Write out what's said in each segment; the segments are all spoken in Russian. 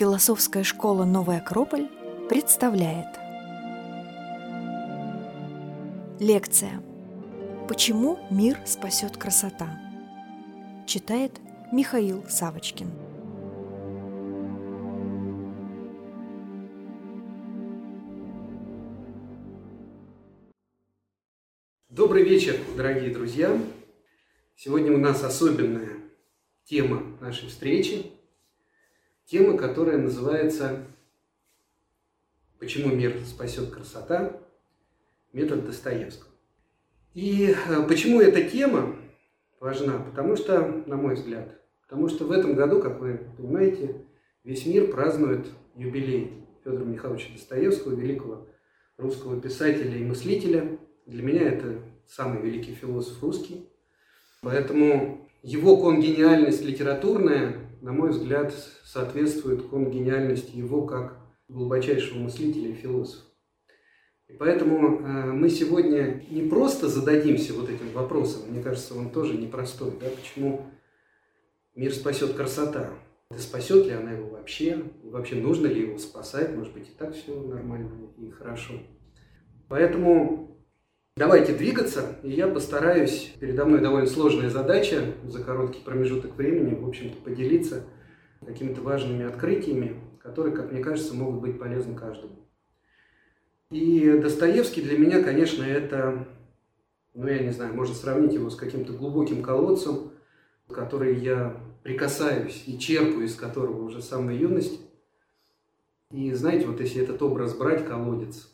Философская школа «Новый Акрополь» представляет Лекция «Почему мир спасет красота?» Читает Михаил Савочкин Добрый вечер, дорогие друзья! Сегодня у нас особенная тема нашей встречи – Тема, которая называется «Почему мир спасет красота? Метод Достоевского». И э, почему эта тема важна? Потому что, на мой взгляд, потому что в этом году, как вы понимаете, весь мир празднует юбилей Федора Михайловича Достоевского, великого русского писателя и мыслителя. Для меня это самый великий философ русский. Поэтому его конгениальность литературная на мой взгляд, соответствует гениальности его как глубочайшего мыслителя и философа. И поэтому э, мы сегодня не просто зададимся вот этим вопросом, мне кажется, он тоже непростой, да, почему мир спасет красота. Да спасет ли она его вообще? Вообще нужно ли его спасать? Может быть и так все нормально и хорошо. Поэтому Давайте двигаться, и я постараюсь, передо мной довольно сложная задача за короткий промежуток времени, в общем-то, поделиться какими-то важными открытиями, которые, как мне кажется, могут быть полезны каждому. И Достоевский для меня, конечно, это, ну, я не знаю, можно сравнить его с каким-то глубоким колодцем, который я прикасаюсь и черпаю из которого уже с самой юности. И знаете, вот если этот образ брать, колодец,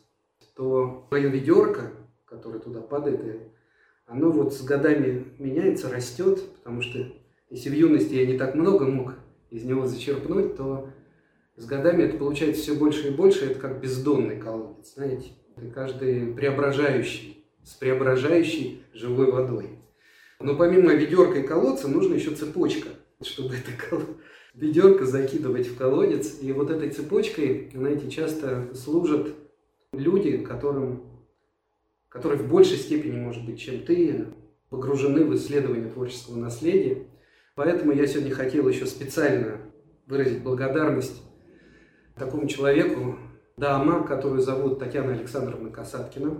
то твое ведерко – которое туда падает, и оно вот с годами меняется, растет, потому что если в юности я не так много мог из него зачерпнуть, то с годами это получается все больше и больше, это как бездонный колодец, знаете, это каждый преображающий, с преображающей живой водой. Но помимо ведерка и колодца нужна еще цепочка, чтобы это ведерко закидывать в колодец. И вот этой цепочкой, знаете, часто служат люди, которым которые в большей степени, может быть, чем ты, погружены в исследование творческого наследия. Поэтому я сегодня хотел еще специально выразить благодарность такому человеку, дама, которую зовут Татьяна Александровна Касаткина,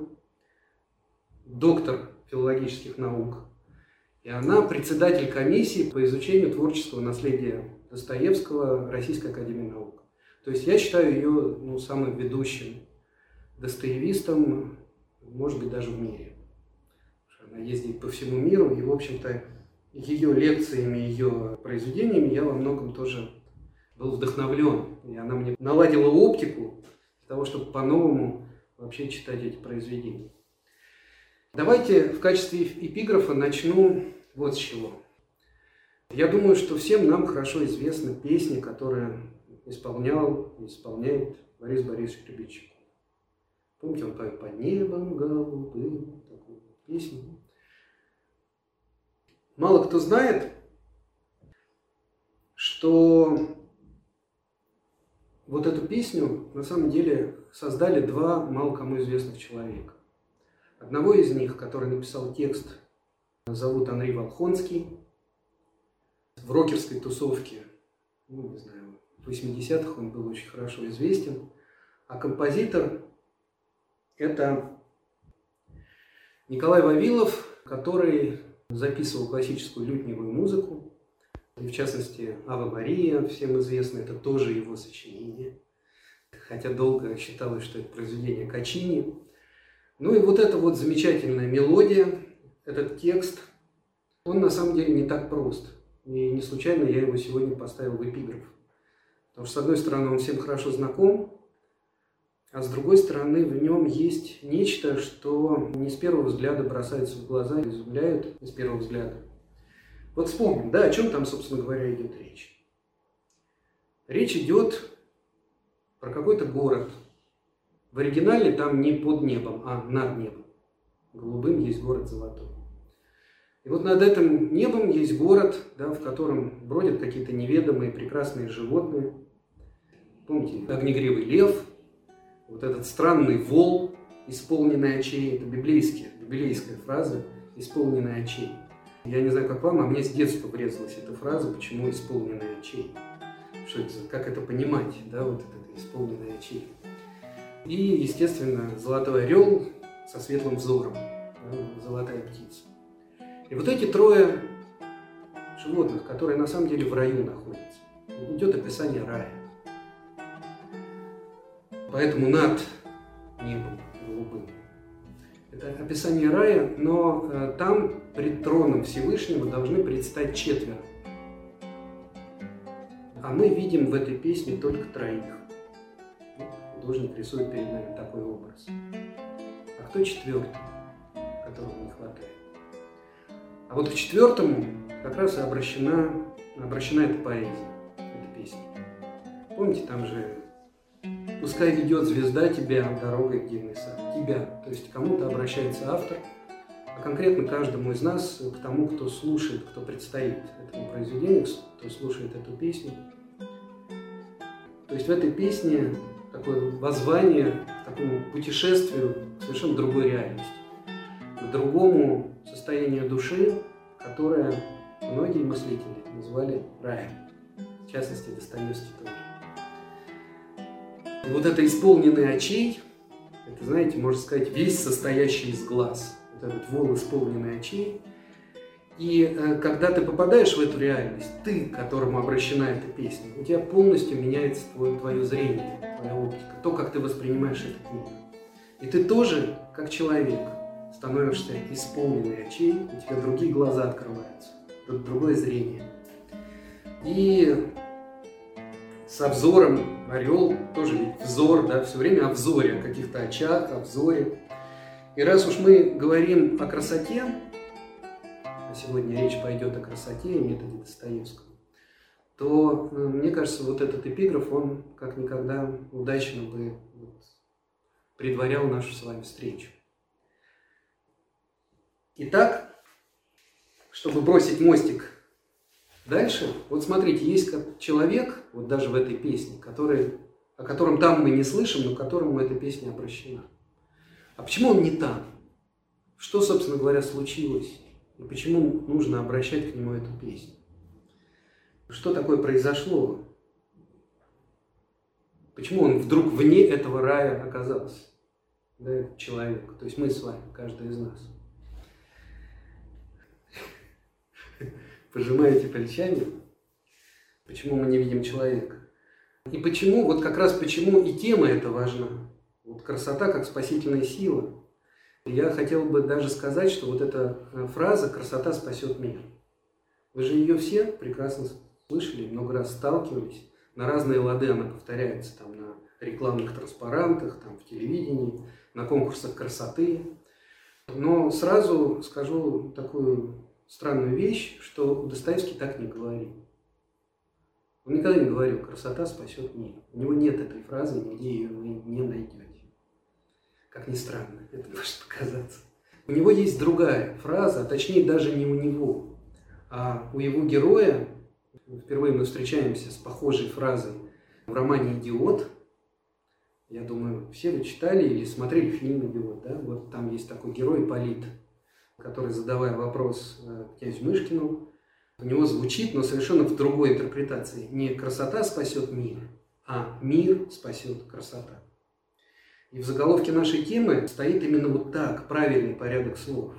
доктор филологических наук. И она председатель комиссии по изучению творческого наследия Достоевского Российской Академии Наук. То есть я считаю ее ну, самым ведущим достоевистом может быть, даже в мире. Она ездит по всему миру, и, в общем-то, ее лекциями, ее произведениями я во многом тоже был вдохновлен. И она мне наладила оптику для того, чтобы по-новому вообще читать эти произведения. Давайте в качестве эпиграфа начну вот с чего. Я думаю, что всем нам хорошо известна песня, которая исполнял, исполняет Борис Борисович Гребенщиков. Помните, он поет «Под небом голубым» такую песню. Мало кто знает, что вот эту песню на самом деле создали два мало кому известных человека. Одного из них, который написал текст, зовут Андрей Волхонский. В рокерской тусовке, ну, не знаю, в 80-х он был очень хорошо известен. А композитор это Николай Вавилов, который записывал классическую лютневую музыку, и в частности «Ава Мария», всем известно, это тоже его сочинение, хотя долго считалось, что это произведение Качини. Ну и вот эта вот замечательная мелодия, этот текст, он на самом деле не так прост. И не случайно я его сегодня поставил в эпиграф. Потому что, с одной стороны, он всем хорошо знаком, а с другой стороны в нем есть нечто, что не с первого взгляда бросается в глаза, изумляет не с первого взгляда. Вот вспомним, да, о чем там, собственно говоря, идет речь. Речь идет про какой-то город. В оригинале там не под небом, а над небом. Голубым есть город золотой. И вот над этим небом есть город, да, в котором бродят какие-то неведомые прекрасные животные. Помните, огнегривый лев, вот этот странный вол, исполненный очей, это библейская, библейская фраза, исполненный очей. Я не знаю, как вам, а мне с детства врезалась эта фраза, почему исполненный очей. что это, как это понимать, да, вот этот исполненный очей. И, естественно, золотой орел со светлым взором, да, золотая птица. И вот эти трое животных, которые на самом деле в раю находятся. Идет описание рая. Поэтому над небом голубым. Это описание рая, но э, там пред троном Всевышнего должны предстать четверо. А мы видим в этой песне только троих. Художник рисует перед нами такой образ. А кто четвертый, которого не хватает? А вот к четвертому как раз и обращена, обращена эта поэзия, эта песня. Помните, там же «Пускай ведет звезда тебя дорогой в дивный сад». Тебя, то есть кому-то обращается автор, а конкретно каждому из нас, к тому, кто слушает, кто предстоит этому произведению, кто слушает эту песню. То есть в этой песне такое воззвание к такому путешествию к совершенно другой реальности, к другому состоянию души, которое многие мыслители назвали раем, в частности Достоевский тоже. И вот это исполненный очей, это, знаете, можно сказать, весь состоящий из глаз. Вот этот вол исполненный очей. И э, когда ты попадаешь в эту реальность, ты, которому обращена эта песня, у тебя полностью меняется твое, твое зрение, твоя оптика, то, как ты воспринимаешь этот мир. И ты тоже, как человек, становишься исполненный очей, у тебя другие глаза открываются, другое зрение. И с обзором орел тоже ведь взор, да, все время о взоре, о каких-то очах, о взоре. И раз уж мы говорим о красоте, а сегодня речь пойдет о красоте и методе Достоевского, то э, мне кажется, вот этот эпиграф, он как никогда удачно бы вот, предварял нашу с вами встречу. Итак, чтобы бросить мостик дальше, вот смотрите, есть человек, вот даже в этой песне, который, о котором там мы не слышим, но к которому эта песня обращена. А почему он не там? Что, собственно говоря, случилось? И почему нужно обращать к нему эту песню? Что такое произошло? Почему он вдруг вне этого рая оказался? Да, этот человек. То есть мы с вами, каждый из нас. Пожимаете плечами? Почему мы не видим человека? И почему, вот как раз почему и тема эта важна. Вот красота как спасительная сила. Я хотел бы даже сказать, что вот эта э, фраза «красота спасет мир». Вы же ее все прекрасно слышали, много раз сталкивались. На разные лады она повторяется там на рекламных транспарантах, там в телевидении, на конкурсах красоты. Но сразу скажу такую странную вещь, что Достоевский так не говорил. Он никогда не говорил «красота спасет мир». У него нет этой фразы, нигде ее вы не найдете. Как ни странно, это может показаться. У него есть другая фраза, а точнее даже не у него, а у его героя. Впервые мы встречаемся с похожей фразой в романе «Идиот». Я думаю, все вы читали или смотрели фильм «Идиот». Да? Вот там есть такой герой Полит, который, задавая вопрос э, князю Мышкину, у него звучит, но совершенно в другой интерпретации. Не красота спасет мир, а мир спасет красота. И в заголовке нашей темы стоит именно вот так, правильный порядок слов.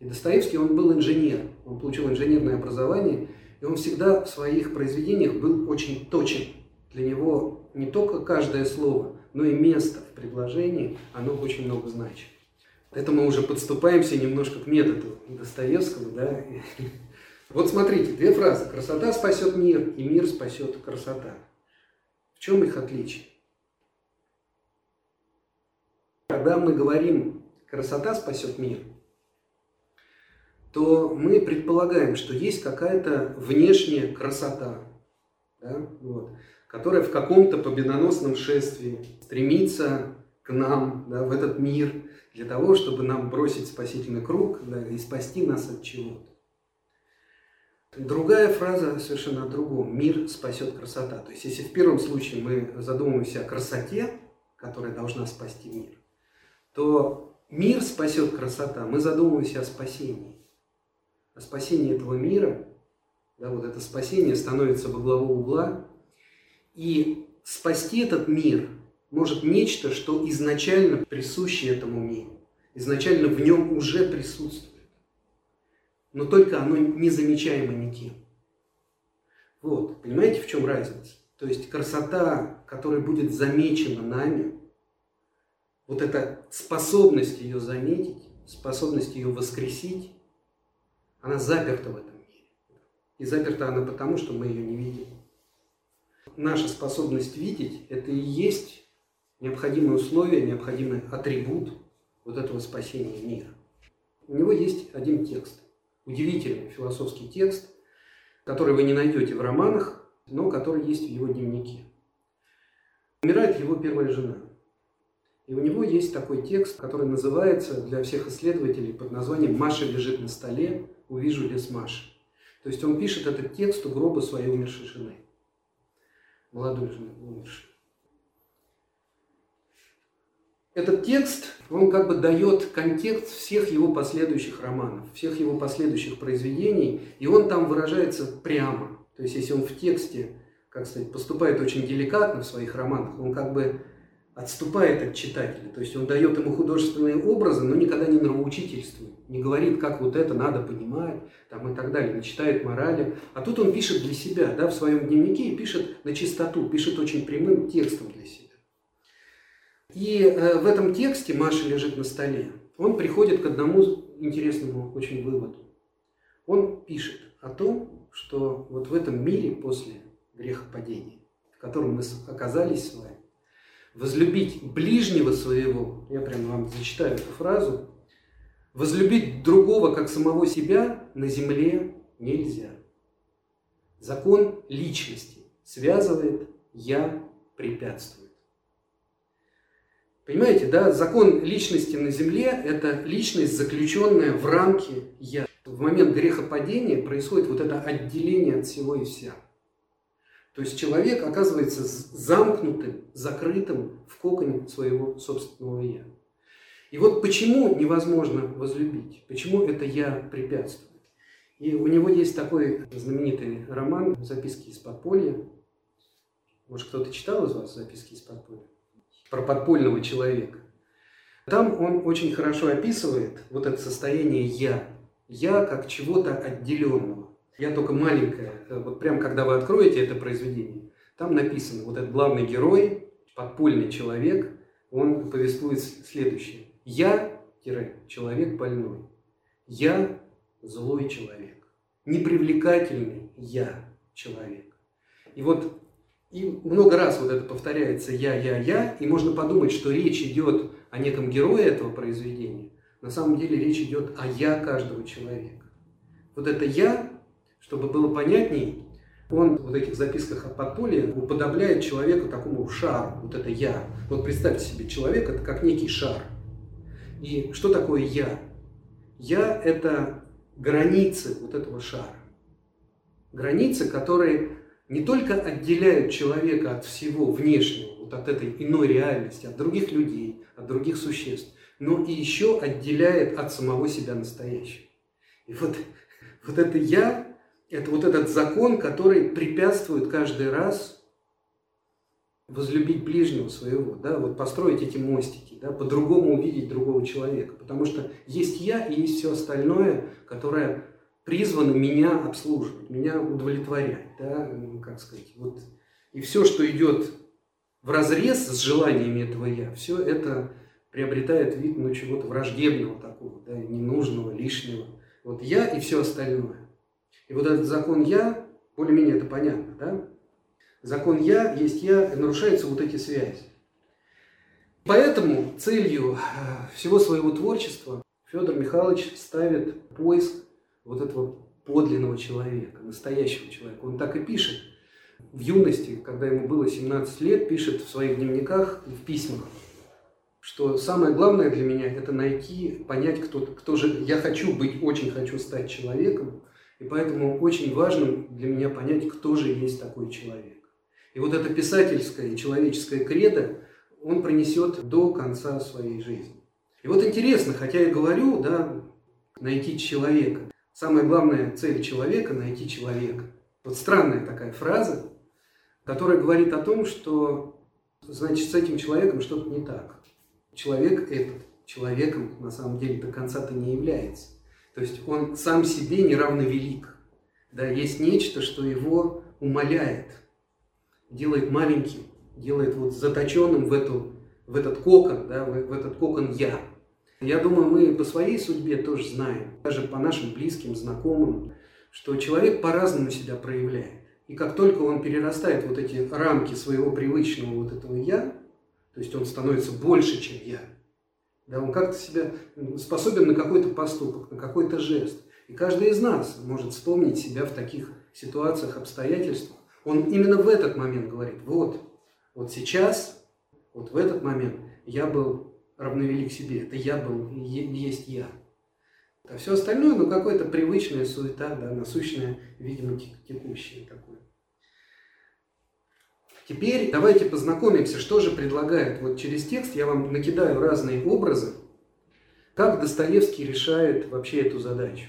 И Достоевский, он был инженер, он получил инженерное образование, и он всегда в своих произведениях был очень точен. Для него не только каждое слово, но и место в предложении, оно очень много значит. Это мы уже подступаемся немножко к методу Достоевского. Да? Вот смотрите, две фразы. Красота спасет мир, и мир спасет красота. В чем их отличие? Когда мы говорим «красота спасет мир», то мы предполагаем, что есть какая-то внешняя красота, да, вот, которая в каком-то победоносном шествии стремится к нам, да, в этот мир, для того, чтобы нам бросить спасительный круг да, и спасти нас от чего-то. Другая фраза совершенно о другом. Мир спасет красота. То есть, если в первом случае мы задумываемся о красоте, которая должна спасти мир, то мир спасет красота. Мы задумываемся о спасении. О спасении этого мира. Да, вот это спасение становится во главу угла. И спасти этот мир может нечто, что изначально присуще этому миру, изначально в нем уже присутствует. Но только оно незамечаемо никем. Вот, понимаете, в чем разница? То есть красота, которая будет замечена нами, вот эта способность ее заметить, способность ее воскресить, она заперта в этом мире. И заперта она потому, что мы ее не видим. Наша способность видеть – это и есть необходимое условие, необходимый атрибут вот этого спасения мира. У него есть один текст, удивительный философский текст, который вы не найдете в романах, но который есть в его дневнике. Умирает его первая жена. И у него есть такой текст, который называется для всех исследователей под названием «Маша лежит на столе, увижу ли с Машей». То есть он пишет этот текст у гроба своей умершей жены, молодой жены умершей. Этот текст, он как бы дает контекст всех его последующих романов, всех его последующих произведений, и он там выражается прямо. То есть, если он в тексте, как сказать, поступает очень деликатно в своих романах, он как бы отступает от читателя. То есть он дает ему художественные образы, но никогда не нравоучительствует, не говорит, как вот это надо понимать там, и так далее, не читает морали. А тут он пишет для себя, да, в своем дневнике и пишет на чистоту, пишет очень прямым текстом для себя. И э, в этом тексте «Маша лежит на столе» он приходит к одному интересному очень выводу. Он пишет о том, что вот в этом мире после грехопадения, в котором мы оказались с вами, возлюбить ближнего своего, я прямо вам зачитаю эту фразу, возлюбить другого, как самого себя, на земле нельзя. Закон личности связывает «я» препятствует. Понимаете, да, закон личности на земле – это личность, заключенная в рамки «я». В момент грехопадения происходит вот это отделение от всего и вся. То есть человек оказывается замкнутым, закрытым в коконе своего собственного «я». И вот почему невозможно возлюбить, почему это «я» препятствует. И у него есть такой знаменитый роман «Записки из подполья». Может, кто-то читал из вас «Записки из подполья»? Про подпольного человека. Там он очень хорошо описывает вот это состояние «я». «Я» как чего-то отделенного. Я только маленькая, э, вот прям когда вы откроете это произведение, там написано, вот этот главный герой, подпольный человек, он повествует следующее. Я, человек больной. Я злой человек. Непривлекательный я человек. И вот и много раз вот это повторяется «я, я, я», и можно подумать, что речь идет о неком герое этого произведения. На самом деле речь идет о «я» каждого человека. Вот это «я» Чтобы было понятней, он в этих записках о подполье уподобляет человеку такому шару, вот это «я». Вот представьте себе, человек – это как некий шар. И что такое «я»? «Я» – это границы вот этого шара. Границы, которые не только отделяют человека от всего внешнего, вот от этой иной реальности, от других людей, от других существ, но и еще отделяет от самого себя настоящего. И вот, вот это «я» это вот этот закон, который препятствует каждый раз возлюбить ближнего своего, да, вот построить эти мостики, да, по-другому увидеть другого человека. Потому что есть я и есть все остальное, которое призвано меня обслуживать, меня удовлетворять, да, ну, как сказать, вот. И все, что идет в разрез с желаниями этого я, все это приобретает вид ну, чего-то враждебного такого, да, ненужного, лишнего. Вот я и все остальное. И вот этот закон «я», более-менее это понятно, да? Закон «я» есть «я», и нарушаются вот эти связи. Поэтому целью э, всего своего творчества Федор Михайлович ставит поиск вот этого подлинного человека, настоящего человека. Он так и пишет. В юности, когда ему было 17 лет, пишет в своих дневниках в письмах, что самое главное для меня – это найти, понять, кто, кто же я хочу быть, очень хочу стать человеком, и поэтому очень важно для меня понять, кто же есть такой человек. И вот это писательское и человеческое кредо он пронесет до конца своей жизни. И вот интересно, хотя я говорю, да, найти человека. Самая главная цель человека – найти человека. Вот странная такая фраза, которая говорит о том, что, значит, с этим человеком что-то не так. Человек этот человеком на самом деле до конца-то не является. То есть он сам себе неравновелик. Да, есть нечто, что его умоляет, делает маленьким, делает вот заточенным в, эту, в этот кокон, да, в этот кокон «я». Я думаю, мы по своей судьбе тоже знаем, даже по нашим близким, знакомым, что человек по-разному себя проявляет. И как только он перерастает вот эти рамки своего привычного вот этого «я», то есть он становится больше, чем «я», да, он как-то себя способен на какой-то поступок, на какой-то жест. И каждый из нас может вспомнить себя в таких ситуациях, обстоятельствах. Он именно в этот момент говорит, вот, вот сейчас, вот в этот момент я был равновелик себе, это я был, есть я. А все остальное, ну, какое-то привычная суета, да, насущное, видимо, текущее такое. Теперь давайте познакомимся, что же предлагает. Вот через текст я вам накидаю разные образы, как Достоевский решает вообще эту задачу.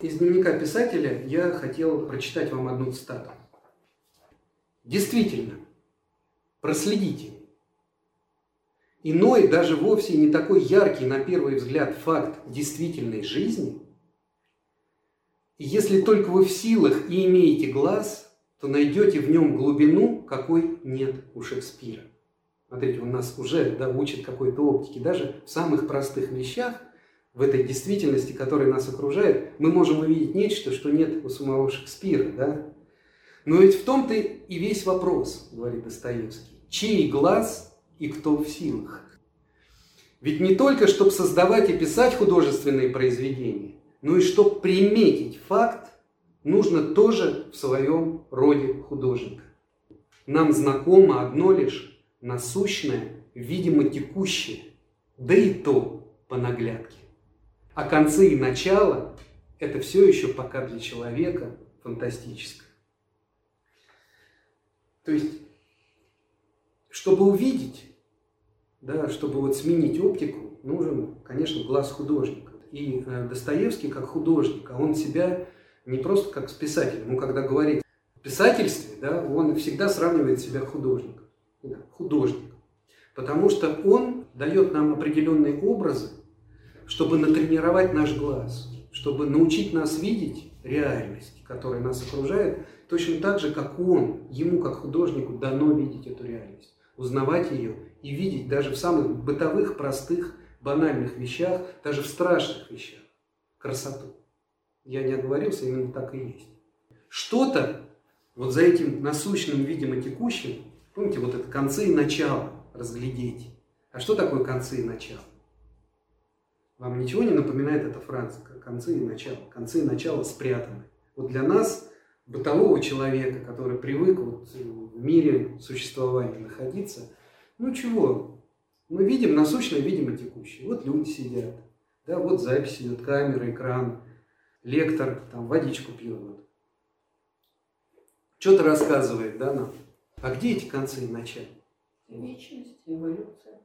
Из дневника писателя я хотел прочитать вам одну цитату. Действительно, проследите. Иной, даже вовсе не такой яркий на первый взгляд факт действительной жизни, если только вы в силах и имеете глаз – то найдете в нем глубину, какой нет у Шекспира. Смотрите, он нас уже да, учит какой-то оптике. Даже в самых простых вещах, в этой действительности, которая нас окружает, мы можем увидеть нечто, что нет у самого Шекспира. Да? Но ведь в том-то и весь вопрос, говорит Достоевский. Чей глаз и кто в силах? Ведь не только, чтобы создавать и писать художественные произведения, но и чтобы приметить факт, нужно тоже в своем роде художника. Нам знакомо одно лишь насущное, видимо текущее, да и то по наглядке. А концы и начало – это все еще пока для человека фантастическое. То есть, чтобы увидеть, да, чтобы вот сменить оптику, нужен, конечно, глаз художника. И э, Достоевский как художник, а он себя не просто как с писателем. Он когда говорит о писательстве, да, он всегда сравнивает себя художником. Да, художник. Потому что он дает нам определенные образы, чтобы натренировать наш глаз, чтобы научить нас видеть реальность, которая нас окружает, точно так же, как он, ему как художнику дано видеть эту реальность, узнавать ее и видеть даже в самых бытовых, простых, банальных вещах, даже в страшных вещах красоту. Я не оговорился, именно так и есть. Что-то вот за этим насущным, видимо, текущим, помните, вот это концы и начало разглядеть. А что такое концы и начало? Вам ничего не напоминает эта фраза? Концы и начало. Концы и начало спрятаны. Вот для нас, бытового человека, который привык вот в мире существования находиться, ну чего? Мы видим насущное, видимо, текущее. Вот люди сидят, да, вот запись идет, камера, экран, лектор там водичку пьет. Вот. Что-то рассказывает, да, нам. А где эти концы и начала? Вечность, эволюция.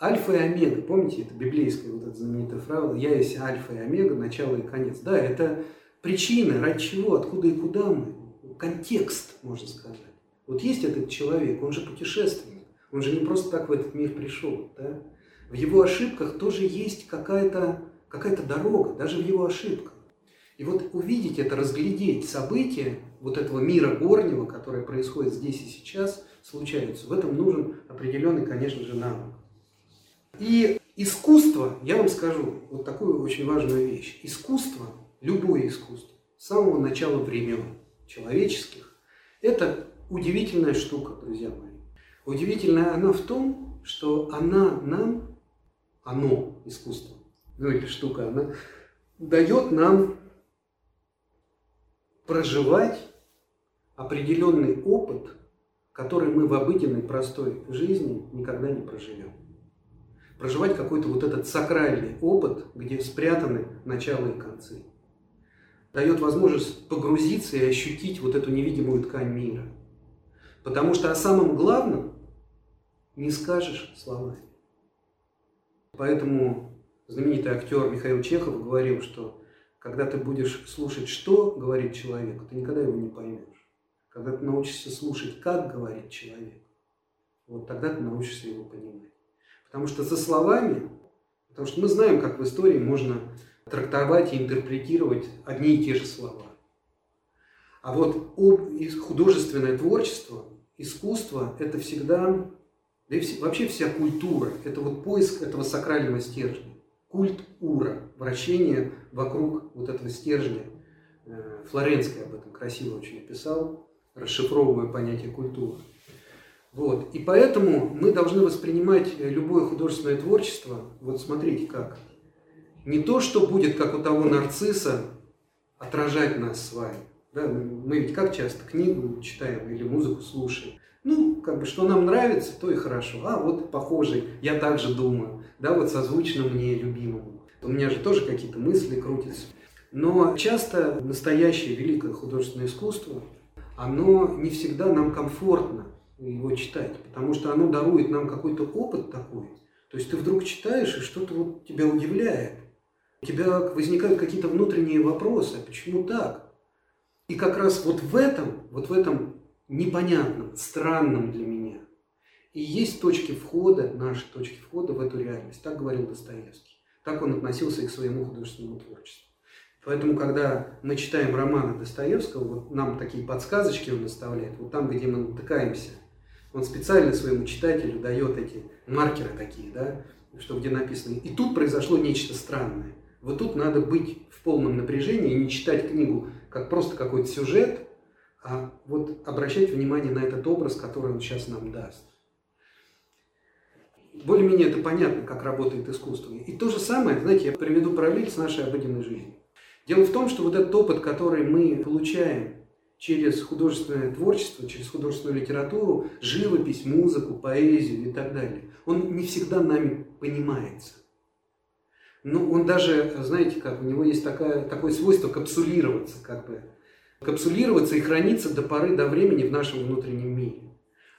Альфа и омега, помните, это библейская вот эта знаменитая фраза, я есть альфа и омега, начало и конец. Да, это причина, ради чего, откуда и куда мы, контекст, можно сказать. Вот есть этот человек, он же путешественник, он же не просто так в этот мир пришел. Да? В его ошибках тоже есть какая-то какая-то дорога, даже в его ошибках. И вот увидеть это, разглядеть события вот этого мира горнего, которое происходит здесь и сейчас, случается. В этом нужен определенный, конечно же, навык. И искусство, я вам скажу вот такую очень важную вещь. Искусство, любое искусство, с самого начала времен человеческих, это удивительная штука, друзья мои. Удивительная она в том, что она нам, оно, искусство, ну или штука, она дает нам проживать определенный опыт, который мы в обыденной простой жизни никогда не проживем. Проживать какой-то вот этот сакральный опыт, где спрятаны начало и концы. Дает возможность погрузиться и ощутить вот эту невидимую ткань мира. Потому что о самом главном не скажешь словами. Поэтому знаменитый актер Михаил Чехов говорил, что когда ты будешь слушать, что говорит человек, ты никогда его не поймешь. Когда ты научишься слушать, как говорит человек, вот тогда ты научишься его понимать. Потому что за словами, потому что мы знаем, как в истории можно трактовать и интерпретировать одни и те же слова. А вот художественное творчество, искусство – это всегда, да и вообще вся культура, это вот поиск этого сакрального стержня культ Ура, вращение вокруг вот этого стержня. Э, Флоренский об этом красиво очень описал, расшифровывая понятие культуры. Вот. И поэтому мы должны воспринимать любое художественное творчество, вот смотрите как, не то, что будет, как у того нарцисса, отражать нас с вами. Да, мы ведь как часто книгу читаем или музыку слушаем. Ну, как бы, что нам нравится, то и хорошо. А, вот похожий, я также думаю да, вот созвучно мне любимому. У меня же тоже какие-то мысли крутятся. Но часто настоящее великое художественное искусство, оно не всегда нам комфортно его читать, потому что оно дарует нам какой-то опыт такой. То есть ты вдруг читаешь, и что-то вот тебя удивляет. У тебя возникают какие-то внутренние вопросы, а почему так? И как раз вот в этом, вот в этом непонятном, странном для меня и есть точки входа, наши точки входа в эту реальность. Так говорил Достоевский. Так он относился и к своему художественному творчеству. Поэтому, когда мы читаем романы Достоевского, вот нам такие подсказочки он наставляет, вот там, где мы натыкаемся, он специально своему читателю дает эти маркеры такие, да, что где написано. И тут произошло нечто странное. Вот тут надо быть в полном напряжении и не читать книгу как просто какой-то сюжет, а вот обращать внимание на этот образ, который он сейчас нам даст более-менее это понятно, как работает искусство. И то же самое, знаете, я приведу параллель с нашей обыденной жизнью. Дело в том, что вот этот опыт, который мы получаем через художественное творчество, через художественную литературу, живопись, музыку, поэзию и так далее, он не всегда нами понимается. Но он даже, знаете как, у него есть такое, такое свойство капсулироваться, как бы, капсулироваться и храниться до поры, до времени в нашем внутреннем мире.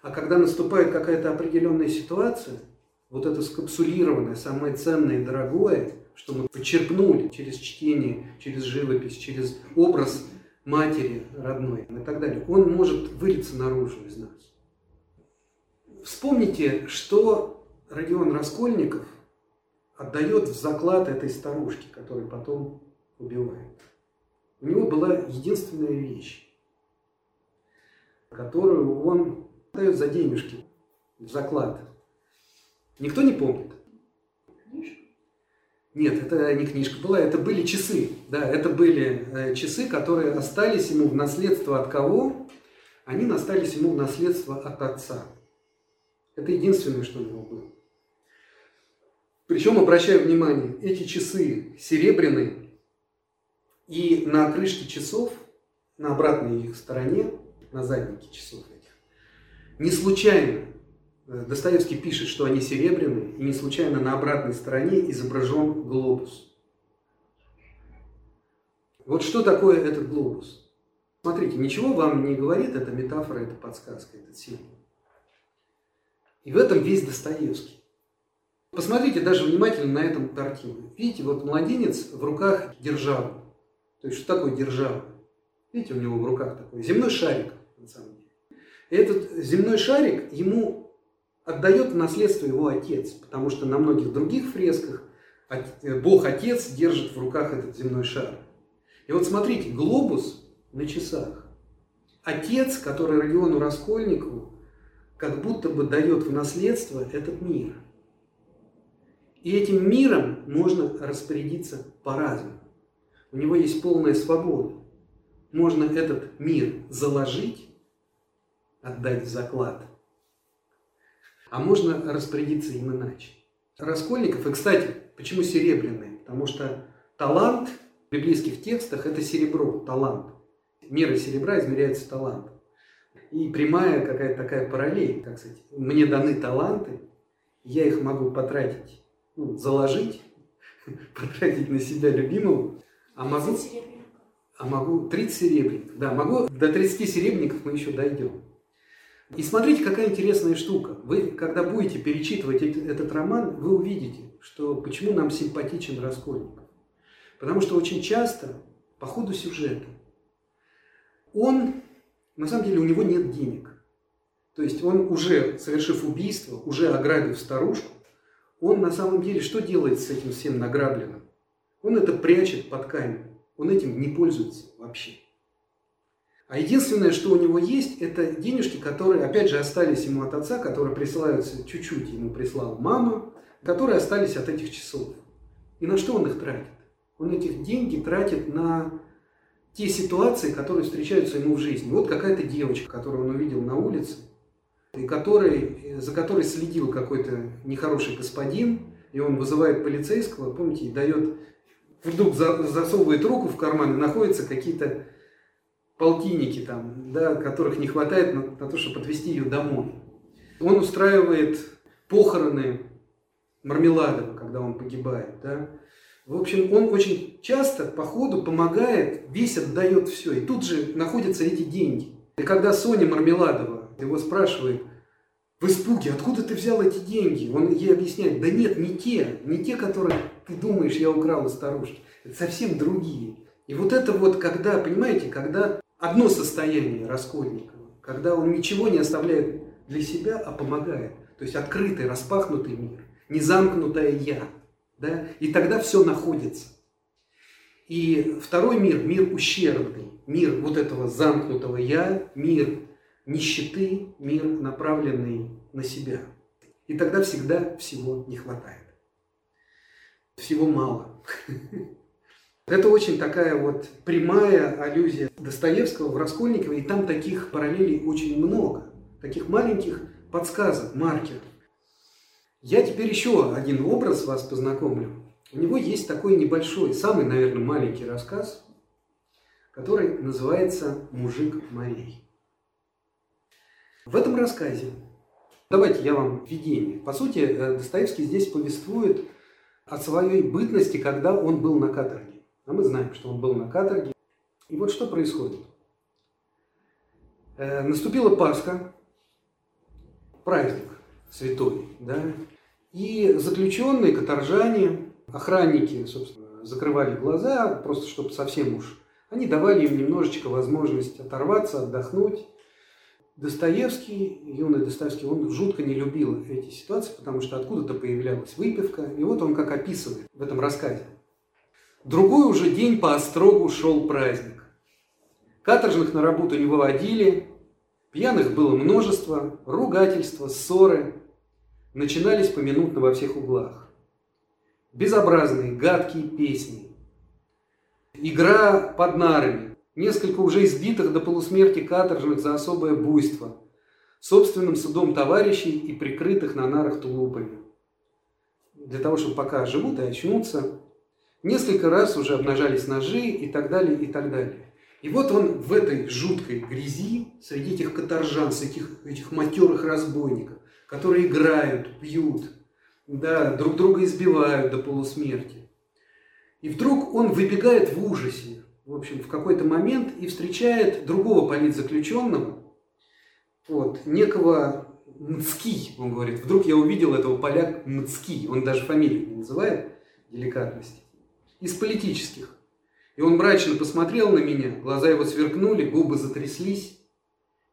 А когда наступает какая-то определенная ситуация – вот это скапсулированное, самое ценное и дорогое, что мы почерпнули через чтение, через живопись, через образ матери родной и так далее, он может вылиться наружу из нас. Вспомните, что Родион Раскольников отдает в заклад этой старушки, которую потом убивает. У него была единственная вещь, которую он дает за денежки в заклад Никто не помнит? Нет, это не книжка была, это были часы. Да, это были э, часы, которые остались ему в наследство от кого? Они остались ему в наследство от отца. Это единственное, что у него было. Причем, обращаю внимание, эти часы серебряные, и на крышке часов, на обратной их стороне, на заднике часов этих, не случайно Э, Достоевский пишет, что они серебряные, и не случайно на обратной стороне изображен глобус. Вот что такое этот глобус? Смотрите, ничего вам не говорит эта метафора, эта подсказка, этот символ. И в этом весь Достоевский. Посмотрите даже внимательно на эту картину. Видите, вот младенец в руках державы. То есть, что такое держава? Видите, у него в руках такой земной шарик, на самом деле. И этот земной шарик ему отдает в наследство его отец, потому что на многих других фресках э, Бог-Отец держит в руках этот земной шар. И вот смотрите, глобус на часах. Отец, который Родиону Раскольникову, как будто бы дает в наследство этот мир. И этим миром можно распорядиться по-разному. У него есть полная свобода. Можно этот мир заложить, отдать в заклад – а можно распорядиться им иначе. Раскольников, и, кстати, почему серебряные? Потому что талант в библейских текстах – это серебро, талант. Мерой серебра измеряется талант. И прямая какая-то такая параллель, как сказать, мне даны таланты, я их могу потратить, ну, заложить, потратить на себя любимого, а могу, а могу 30 серебряников. Да, могу, до 30 серебряников мы еще дойдем. И смотрите, какая интересная штука. Вы, когда будете перечитывать этот роман, вы увидите, что почему нам симпатичен Раскольников. Потому что очень часто по ходу сюжета он, на самом деле, у него нет денег. То есть он уже, совершив убийство, уже ограбив старушку, он на самом деле что делает с этим всем награбленным? Он это прячет под камень. Он этим не пользуется вообще. А единственное, что у него есть, это денежки, которые, опять же, остались ему от отца, которые присылаются чуть-чуть, ему прислала мама, которые остались от этих часов. И на что он их тратит? Он этих деньги тратит на те ситуации, которые встречаются ему в жизни. Вот какая-то девочка, которую он увидел на улице, и который, за которой следил какой-то нехороший господин, и он вызывает полицейского, помните, и дает, вдруг засовывает руку в карман, и находятся какие-то полтинники там, да, которых не хватает на, на то, чтобы отвезти ее домой. Он устраивает похороны Мармеладова, когда он погибает, да. В общем, он очень часто по ходу помогает, весь отдает все. И тут же находятся эти деньги. И когда Соня Мармеладова его спрашивает, в испуге, откуда ты взял эти деньги? Он ей объясняет, да нет, не те, не те, которые ты думаешь, я украл у старушки. Это совсем другие. И вот это вот, когда, понимаете, когда одно состояние Раскольникова, когда он ничего не оставляет для себя, а помогает. То есть открытый, распахнутый мир, не замкнутое «я». Да? И тогда все находится. И второй мир, мир ущербный, мир вот этого замкнутого «я», мир нищеты, мир, направленный на себя. И тогда всегда всего не хватает. Всего мало. Это очень такая вот прямая аллюзия Достоевского в Раскольникове, и там таких параллелей очень много, таких маленьких подсказок, маркеров. Я теперь еще один образ вас познакомлю. У него есть такой небольшой, самый, наверное, маленький рассказ, который называется «Мужик морей». В этом рассказе, давайте я вам введение. По сути, э, Достоевский здесь повествует о своей бытности, когда он был на каторге. А мы знаем, что он был на каторге. И вот что происходит. Э, наступила Пасха, праздник святой, да, и заключенные, каторжане, охранники, собственно, закрывали глаза, просто чтобы совсем уж. Они давали им немножечко возможность оторваться, отдохнуть. Достоевский, юный Достоевский, он жутко не любил эти ситуации, потому что откуда-то появлялась выпивка. И вот он как описывает в этом рассказе. Другой уже день по острогу шел праздник. Каторжных на работу не выводили, пьяных было множество, ругательства, ссоры начинались поминутно во всех углах. Безобразные, гадкие песни, игра под нарами, несколько уже избитых до полусмерти каторжных за особое буйство, собственным судом товарищей и прикрытых на нарах тулупами. Для того, чтобы пока живут и очнутся, Несколько раз уже обнажались ножи и так далее, и так далее. И вот он в этой жуткой грязи, среди этих каторжан, этих, этих матерых разбойников, которые играют, пьют, да, друг друга избивают до полусмерти. И вдруг он выбегает в ужасе, в общем, в какой-то момент и встречает другого политзаключенного, вот, некого Мцки, он говорит. Вдруг я увидел этого поляк Мцки, он даже фамилию не называет, деликатности из политических. И он мрачно посмотрел на меня, глаза его сверкнули, губы затряслись,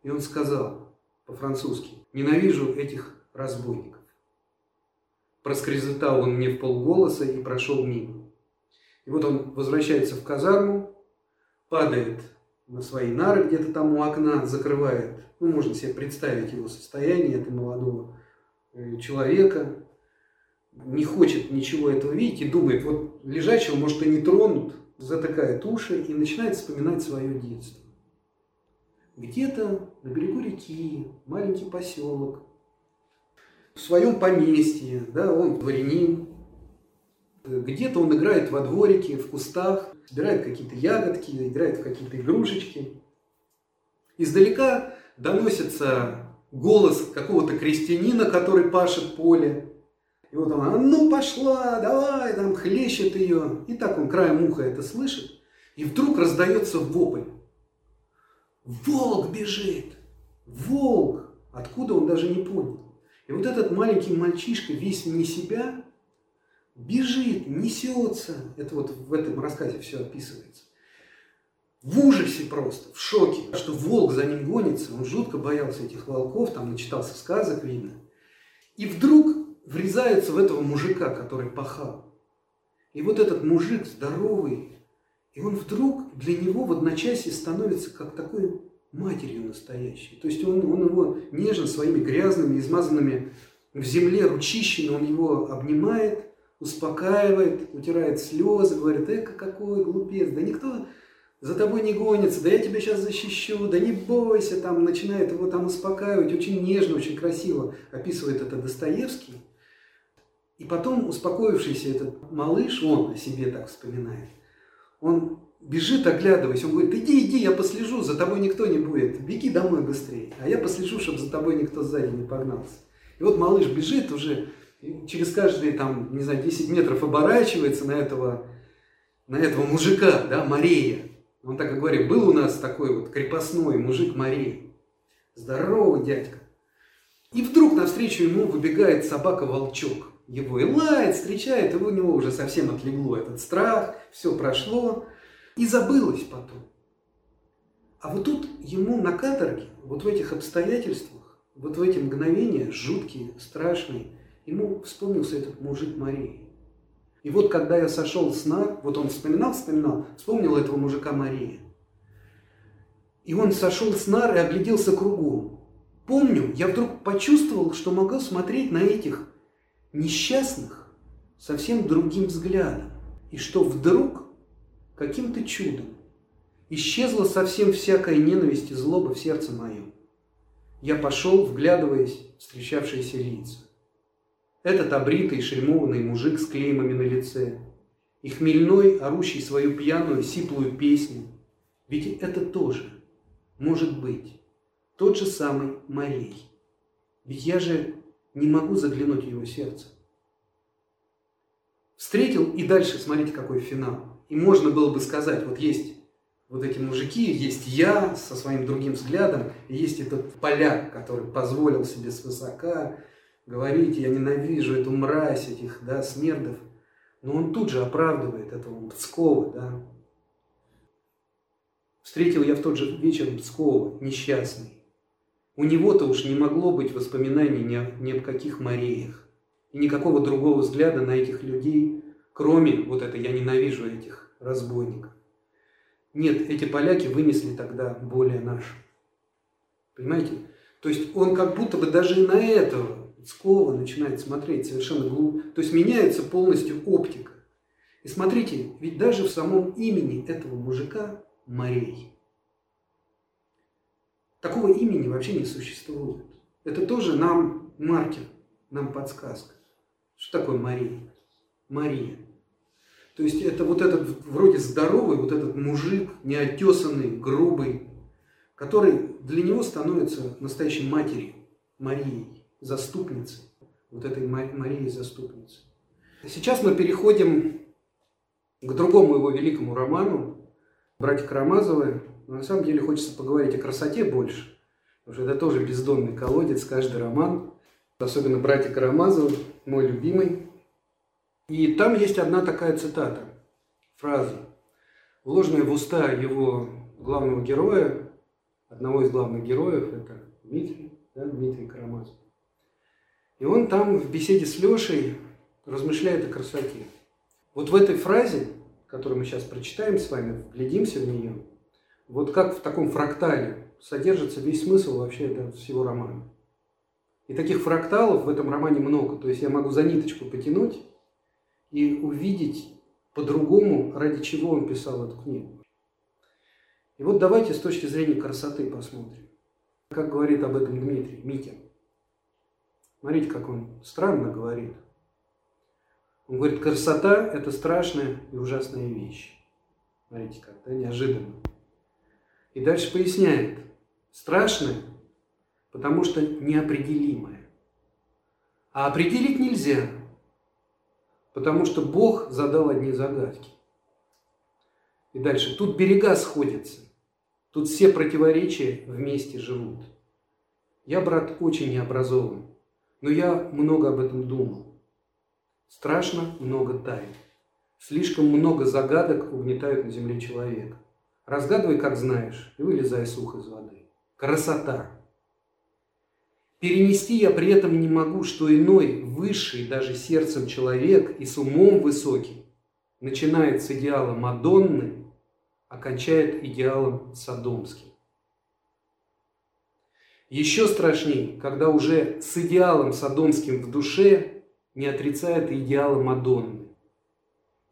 и он сказал по-французски, ненавижу этих разбойников. Проскрежетал он мне в полголоса и прошел мимо. И вот он возвращается в казарму, падает на свои нары где-то там у окна, закрывает. Ну, можно себе представить его состояние, это молодого э, человека, не хочет ничего этого видеть и думает, вот лежачего, может, и не тронут, затыкает уши и начинает вспоминать свое детство. Где-то на берегу реки, маленький поселок, в своем поместье, да, он дворянин, где-то он играет во дворике, в кустах, собирает какие-то ягодки, играет в какие-то игрушечки. Издалека доносится голос какого-то крестьянина, который пашет поле. И вот она, ну пошла, давай, там хлещет ее. И так он краем уха это слышит. И вдруг раздается вопль. Волк бежит! Волк! Откуда он даже не понял. И вот этот маленький мальчишка, весь вне себя, бежит, несется. Это вот в этом рассказе все описывается. В ужасе просто, в шоке, что волк за ним гонится. Он жутко боялся этих волков, там начитался сказок, видно. И вдруг врезается в этого мужика, который пахал. И вот этот мужик здоровый, и он вдруг для него в одночасье становится как такой матерью настоящей. То есть он, он его нежно своими грязными, измазанными в земле ручищами, он его обнимает, успокаивает, утирает слезы, говорит, эка какой глупец, да никто за тобой не гонится, да я тебя сейчас защищу, да не бойся, там начинает его там успокаивать, очень нежно, очень красиво описывает это Достоевский. И потом успокоившийся этот малыш, он о себе так вспоминает, он бежит, оглядываясь, он говорит, иди, иди, я послежу, за тобой никто не будет, беги домой быстрее, а я послежу, чтобы за тобой никто сзади не погнался. И вот малыш бежит уже, через каждые там, не знаю, 10 метров оборачивается на этого, на этого мужика, да, Мария. Он так и говорит, был у нас такой вот крепостной мужик Мария. Здоровый дядька. И вдруг навстречу ему выбегает собака-волчок. Его и лает, встречает, и у него уже совсем отлегло этот страх, все прошло. И забылось потом. А вот тут ему на каторге, вот в этих обстоятельствах, вот в эти мгновения, жуткие, страшные, ему вспомнился этот мужик Марии. И вот когда я сошел с нар, вот он вспоминал, вспоминал, вспомнил этого мужика Марии. И он сошел с нар и огляделся кругом. Помню, я вдруг почувствовал, что могу смотреть на этих несчастных совсем другим взглядом. И что вдруг, каким-то чудом, исчезла совсем всякая ненависть и злоба в сердце моем. Я пошел, вглядываясь в встречавшиеся лица. Этот обритый, шельмованный мужик с клеймами на лице. И хмельной, орущий свою пьяную, сиплую песню. Ведь это тоже, может быть, тот же самый Марей. Ведь я же не могу заглянуть в его сердце. Встретил и дальше, смотрите, какой финал. И можно было бы сказать, вот есть вот эти мужики, есть я со своим другим взглядом, и есть этот поляк, который позволил себе свысока говорить, я ненавижу эту мразь, этих, да, смердов. Но он тут же оправдывает этого Пскова, да. Встретил я в тот же вечер Пскова, несчастный. У него-то уж не могло быть воспоминаний ни ни о каких мореях. И никакого другого взгляда на этих людей, кроме вот это «я ненавижу этих разбойников». Нет, эти поляки вынесли тогда более наш. Понимаете? То есть он как будто бы даже и на этого Цкова начинает смотреть совершенно глупо. То есть меняется полностью оптика. И смотрите, ведь даже в самом имени этого мужика Марей. Такого имени вообще не существует. Это тоже нам маркер, нам подсказка. Что такое Мария? Мария. То есть это вот этот вроде здоровый, вот этот мужик, неотесанный, грубый, который для него становится настоящей матерью, Марией заступницы, вот этой Марии заступницы. Сейчас мы переходим к другому его великому роману «Братья Карамазовы». Но на самом деле хочется поговорить о красоте больше, потому что это тоже бездонный колодец, каждый роман, особенно «Братья Карамазовы», мой любимый. И там есть одна такая цитата, фраза, вложенная в уста его главного героя, одного из главных героев, это Дмитрий, да, Дмитрий Карамазов. И он там в беседе с Лешей размышляет о красоте. Вот в этой фразе, которую мы сейчас прочитаем с вами, вглядимся в нее, вот как в таком фрактале содержится весь смысл вообще этого всего романа. И таких фракталов в этом романе много. То есть я могу за ниточку потянуть и увидеть по-другому, ради чего он писал эту книгу. И вот давайте с точки зрения красоты посмотрим. Как говорит об этом Дмитрий, Митя. Смотрите, как он странно говорит. Он говорит, красота – это страшная и ужасная вещь. Смотрите, как, да, неожиданно. И дальше поясняет. Страшная, потому что неопределимая. А определить нельзя, потому что Бог задал одни загадки. И дальше. Тут берега сходятся. Тут все противоречия вместе живут. Я, брат, очень необразован. Но я много об этом думал. страшно много тайн. Слишком много загадок угнетают на земле человека. Разгадывай, как знаешь, и вылезай сух из воды. Красота. Перенести я при этом не могу, что иной, высший даже сердцем человек и с умом высокий, начинает с идеала Мадонны, окончает идеалом Содомским. Еще страшнее, когда уже с идеалом Содомским в душе не отрицает идеала Мадонны.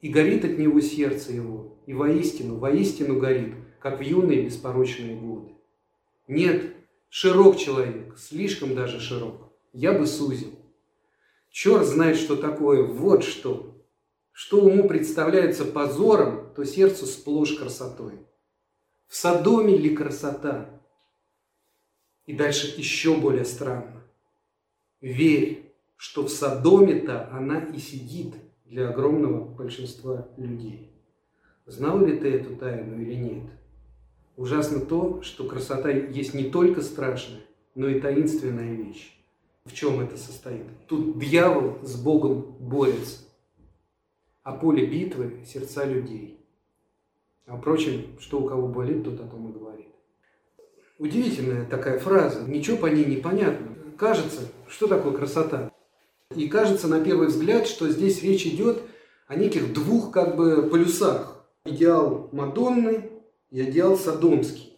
И горит от него сердце его, и воистину, воистину горит, как в юные беспорочные годы. Нет, широк человек, слишком даже широк. Я бы сузил. Черт знает, что такое, вот что. Что уму представляется позором, то сердцу сплошь красотой. В Содоме ли красота? И дальше еще более странно. Верь, что в Содоме-то она и сидит – для огромного большинства людей. Знал ли ты эту тайну или нет? Ужасно то, что красота есть не только страшная, но и таинственная вещь. В чем это состоит? Тут дьявол с Богом борется, а поле битвы – сердца людей. А впрочем, что у кого болит, тот о том и говорит. Удивительная такая фраза, ничего по ней не понятно. Кажется, что такое красота? И кажется на первый взгляд, что здесь речь идет о неких двух как бы полюсах. Идеал Мадонны и идеал Содомский.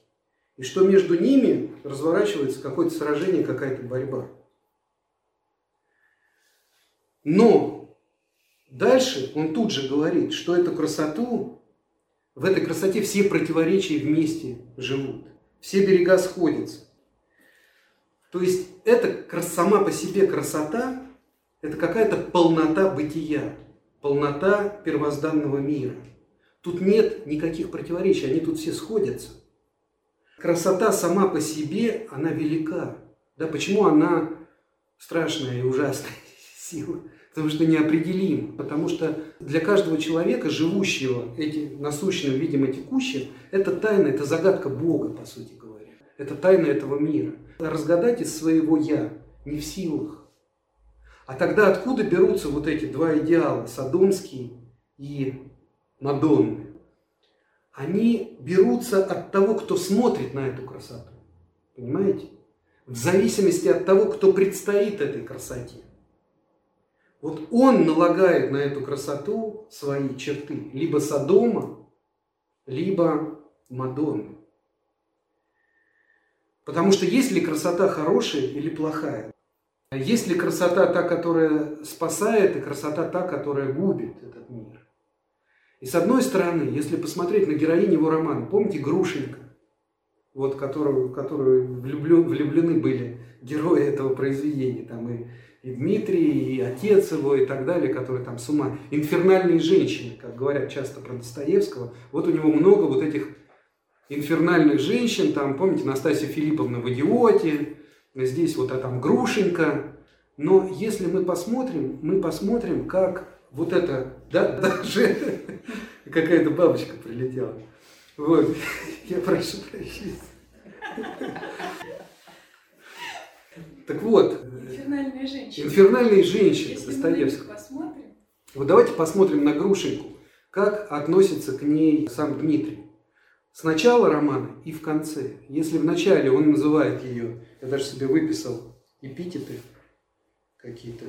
И что между ними разворачивается какое-то сражение, какая-то борьба. Но дальше он тут же говорит, что эту красоту, в этой красоте все противоречия вместе живут. Все берега сходятся. То есть это сама по себе красота это какая-то полнота бытия, полнота первозданного мира. Тут нет никаких противоречий, они тут все сходятся. Красота сама по себе, она велика. Да, почему она страшная и ужасная сила? Потому что неопределим. Потому что для каждого человека, живущего эти, насущным, видимо, текущим, это тайна, это загадка Бога, по сути говоря. Это тайна этого мира. Разгадать из своего «я» не в силах. А тогда откуда берутся вот эти два идеала, Содомский и Мадонны? Они берутся от того, кто смотрит на эту красоту. Понимаете? В зависимости от того, кто предстоит этой красоте. Вот он налагает на эту красоту свои черты. Либо Содома, либо Мадонны. Потому что есть ли красота хорошая или плохая? Есть ли красота та, которая спасает, и красота та, которая губит этот мир? И с одной стороны, если посмотреть на героиню его романа, помните Грушенька, вот которую, которую влюблен, влюблены были герои этого произведения, там и, и Дмитрий, и отец его, и так далее, которые там с ума. Инфернальные женщины, как говорят часто про Достоевского. Вот у него много вот этих инфернальных женщин, там, помните, Настасья Филипповна в «Идиоте», здесь вот а там грушенька. Но если мы посмотрим, мы посмотрим, как вот это, да, даже какая-то бабочка прилетела. Вот, я прошу прощения. Так вот. Инфернальные женщины. Инфернальные женщины Достоевского. Вот давайте посмотрим на Грушеньку, как относится к ней сам Дмитрий. С начала романа и в конце. Если в начале он называет ее, я даже себе выписал эпитеты какие-то.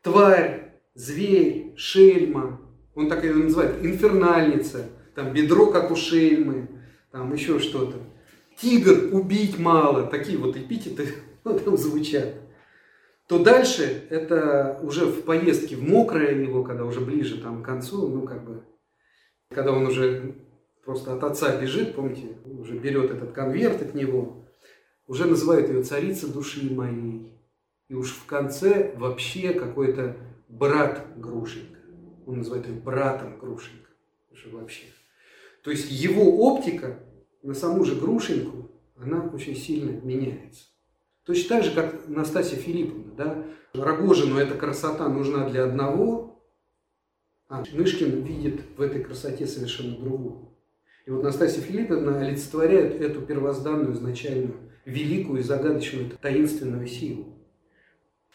Тварь, зверь, шельма. Он так ее называет. Инфернальница. Там бедро, как у шельмы. Там еще что-то. Тигр, убить мало. Такие вот эпитеты ну, там звучат. То дальше это уже в поездке в мокрое его, когда уже ближе там к концу, ну как бы, когда он уже просто от отца бежит, помните, уже берет этот конверт от него, уже называют ее царица души моей. И уж в конце вообще какой-то брат Грушенька. Он называет ее братом Грушенька. Уже вообще. То есть его оптика на саму же Грушеньку, она очень сильно меняется. Точно так же, как Настасья Филипповна. Да? Рогожину эта красота нужна для одного, а Мышкин видит в этой красоте совершенно другую. И вот Настасья Филипповна олицетворяет эту первозданную, изначальную, великую и загадочную таинственную силу.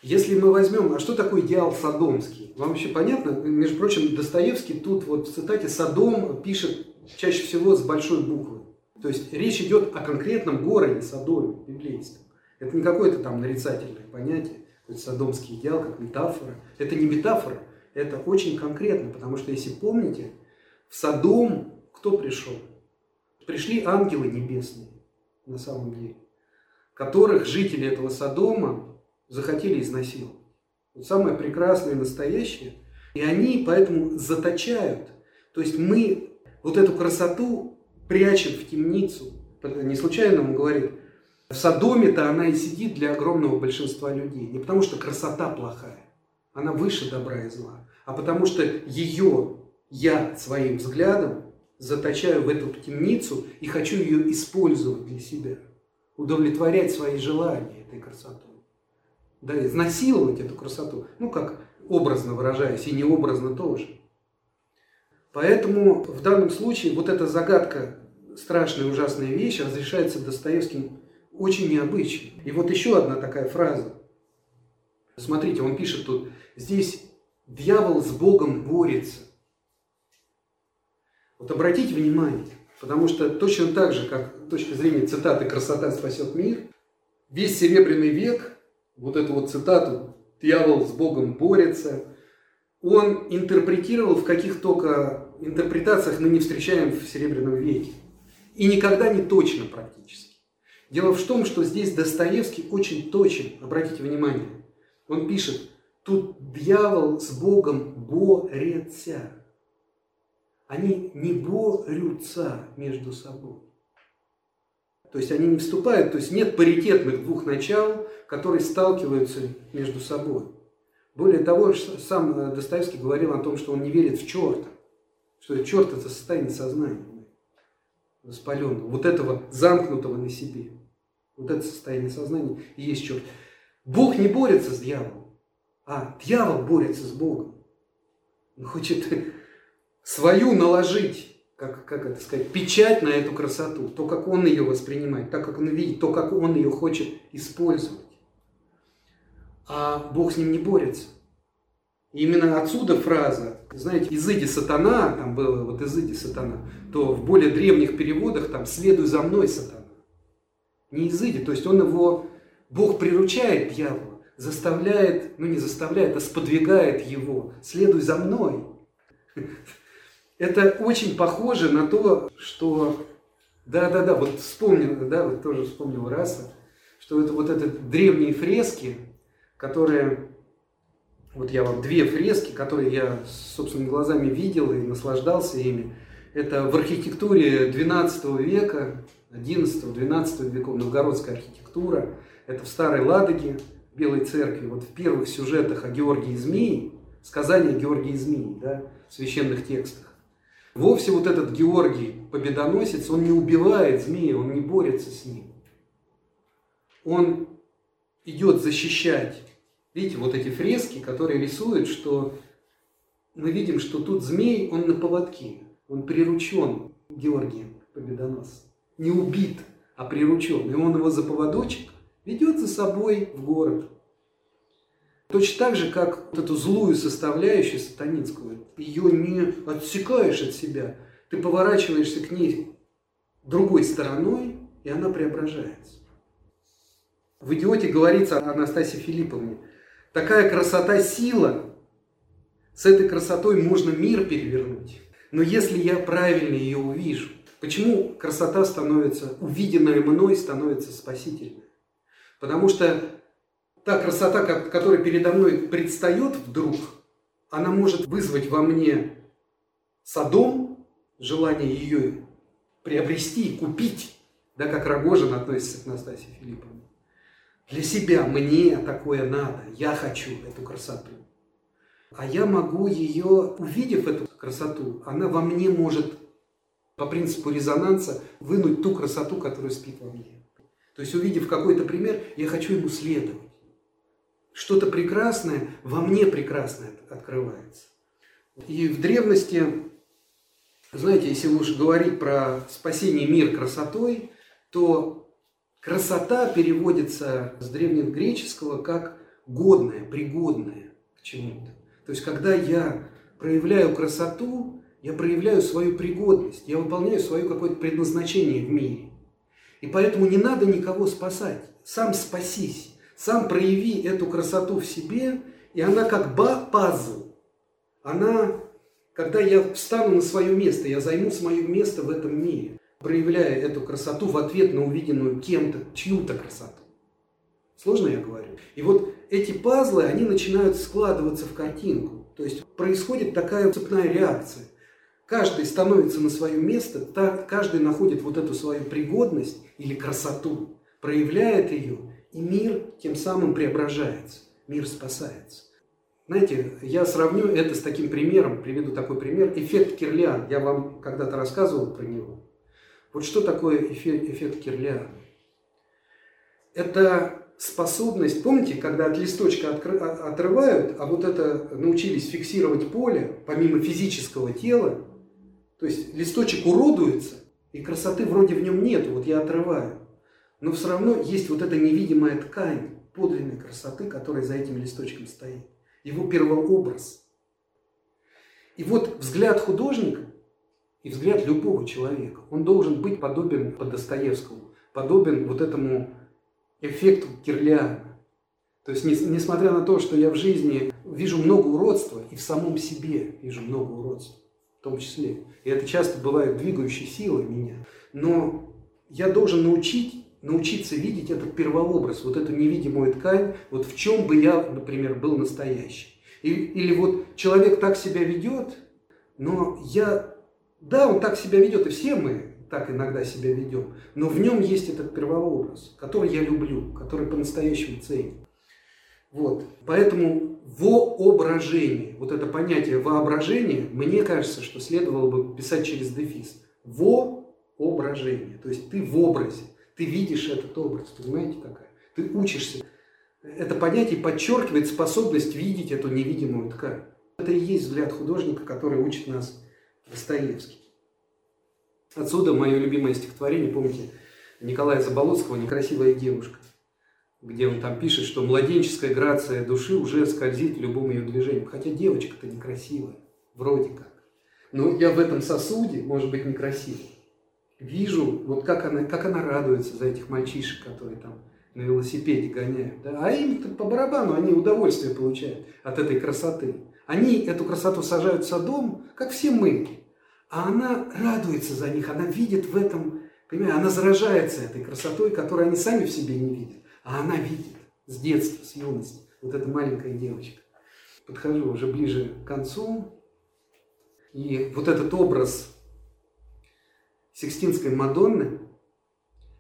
Если мы возьмем, а что такое идеал садомский? Вам вообще понятно? Между прочим, Достоевский тут вот в цитате «Содом» пишет чаще всего с большой буквы. То есть речь идет о конкретном городе Содоме, библейском. Это не какое-то там нарицательное понятие, то есть садомский идеал как метафора. Это не метафора, это очень конкретно, потому что если помните, в Содом кто пришел? Пришли ангелы небесные, на самом деле, которых жители этого Содома захотели изнасиловать. Вот самое прекрасное и настоящее. И они поэтому заточают. То есть мы вот эту красоту прячем в темницу. Не случайно он говорит, в Содоме-то она и сидит для огромного большинства людей. Не потому что красота плохая, она выше добра и зла, а потому что ее я своим взглядом заточаю в эту темницу и хочу ее использовать для себя, удовлетворять свои желания этой красотой. Да, изнасиловать эту красоту, ну как образно выражаясь, и необразно тоже. Поэтому в данном случае вот эта загадка, страшная ужасная вещь, разрешается Достоевским очень необычно. И вот еще одна такая фраза. Смотрите, он пишет тут, здесь дьявол с Богом борется. Вот обратите внимание, потому что точно так же, как с точки зрения цитаты «красота спасет мир», весь Серебряный век, вот эту вот цитату «дьявол с Богом борется», он интерпретировал в каких только интерпретациях мы не встречаем в Серебряном веке. И никогда не точно практически. Дело в том, что здесь Достоевский очень точен, обратите внимание. Он пишет, тут дьявол с Богом борется. Они не борются между собой. То есть они не вступают, то есть нет паритетных двух начал, которые сталкиваются между собой. Более того, сам Достоевский говорил о том, что он не верит в черта, что черт это состояние сознания воспаленного, вот этого замкнутого на себе. Вот это состояние сознания и есть черт. Бог не борется с дьяволом, а дьявол борется с Богом. Он хочет свою наложить, как, как это сказать, печать на эту красоту, то, как он ее воспринимает, так, как он видит, то, как он ее хочет использовать. А Бог с ним не борется. И именно отсюда фраза, знаете, «изыди сатана», там было вот «изыди сатана», то в более древних переводах там «следуй за мной, сатана». Не изыди, то есть он его, Бог приручает дьявола, заставляет, ну не заставляет, а сподвигает его, «следуй за мной». Это очень похоже на то, что, да-да-да, вот вспомнил, да, вот тоже вспомнил Раса, что это вот это древние фрески, которые вот я вам две фрески, которые я собственными глазами видел и наслаждался ими. Это в архитектуре XII века, XI-XII веков, новгородская архитектура. Это в Старой Ладоге, Белой Церкви. Вот в первых сюжетах о Георгии Змеи, сказание Георгии Змеи, да, в священных текстах. Вовсе вот этот Георгий, победоносец, он не убивает змея, он не борется с ним. Он идет защищать Видите, вот эти фрески, которые рисуют, что мы видим, что тут змей, он на поводке, он приручен Георгием Победоносцем. Не убит, а приручен. И он его за поводочек ведет за собой в город. Точно так же, как вот эту злую составляющую сатанинскую, ее не отсекаешь от себя, ты поворачиваешься к ней другой стороной, и она преображается. В «Идиоте» говорится о Анастасии Филипповне – Такая красота сила. С этой красотой можно мир перевернуть. Но если я правильно ее увижу, почему красота становится, увиденная мной, становится спасительной? Потому что та красота, которая передо мной предстает вдруг, она может вызвать во мне садом, желание ее приобрести, купить, да, как Рогожин относится к Настасье Филипповне. Для себя мне такое надо, я хочу эту красоту. А я могу ее, увидев эту красоту, она во мне может по принципу резонанса вынуть ту красоту, которая спит во мне. То есть, увидев какой-то пример, я хочу ему следовать. Что-то прекрасное во мне прекрасное открывается. И в древности, знаете, если уж говорить про спасение мира красотой, то Красота переводится с древнегреческого как годное, пригодное к чему-то. То есть, когда я проявляю красоту, я проявляю свою пригодность, я выполняю свое какое-то предназначение в мире. И поэтому не надо никого спасать. Сам спасись, сам прояви эту красоту в себе, и она как пазл. Она, когда я встану на свое место, я займу свое место в этом мире, проявляя эту красоту в ответ на увиденную кем-то, чью-то красоту. Сложно я говорю? И вот эти пазлы, они начинают складываться в картинку. То есть происходит такая цепная реакция. Каждый становится на свое место, каждый находит вот эту свою пригодность или красоту, проявляет ее, и мир тем самым преображается, мир спасается. Знаете, я сравню это с таким примером, приведу такой пример, эффект Кирлиан. Я вам когда-то рассказывал про него. Вот что такое эффект, эффект Кирлиан? Это способность, помните, когда от листочка а, отрывают, а вот это научились фиксировать поле, помимо физического тела, то есть листочек уродуется, и красоты вроде в нем нет, вот я отрываю. Но все равно есть вот эта невидимая ткань подлинной красоты, которая за этим листочком стоит. Его первообраз. И вот взгляд художника и взгляд любого человека, он должен быть подобен по Достоевскому, подобен вот этому эффекту Кирлиана. То есть, несмотря на то, что я в жизни вижу много уродства, и в самом себе вижу много уродства, в том числе. И это часто бывает двигающей силой меня. Но я должен научить, научиться видеть этот первообраз, вот эту невидимую ткань, вот в чем бы я, например, был настоящий. И, или вот человек так себя ведет, но я, да, он так себя ведет, и все мы так иногда себя ведем. Но в нем есть этот первообраз, который я люблю, который по-настоящему ценю. Вот. Поэтому воображение, вот это понятие воображения, мне кажется, что следовало бы писать через дефис. Воображение. То есть ты в образе, ты видишь этот образ, понимаете какая? Ты учишься. Это понятие подчеркивает способность видеть эту невидимую ткань. Это и есть взгляд художника, который учит нас Достоевский. Отсюда мое любимое стихотворение, помните, Николая Заболоцкого «Некрасивая девушка», где он там пишет, что младенческая грация души уже скользит в любом ее движении. Хотя девочка-то некрасивая, вроде как. Но я в этом сосуде, может быть, некрасивый. Вижу, вот как она, как она радуется за этих мальчишек, которые там на велосипеде гоняют. Да? А им по барабану, они удовольствие получают от этой красоты. Они эту красоту сажают в садом, как все мы. А она радуется за них, она видит в этом, понимаете, она заражается этой красотой, которую они сами в себе не видят. А она видит с детства, с юности. Вот эта маленькая девочка. Подхожу уже ближе к концу. И вот этот образ Сикстинской Мадонны,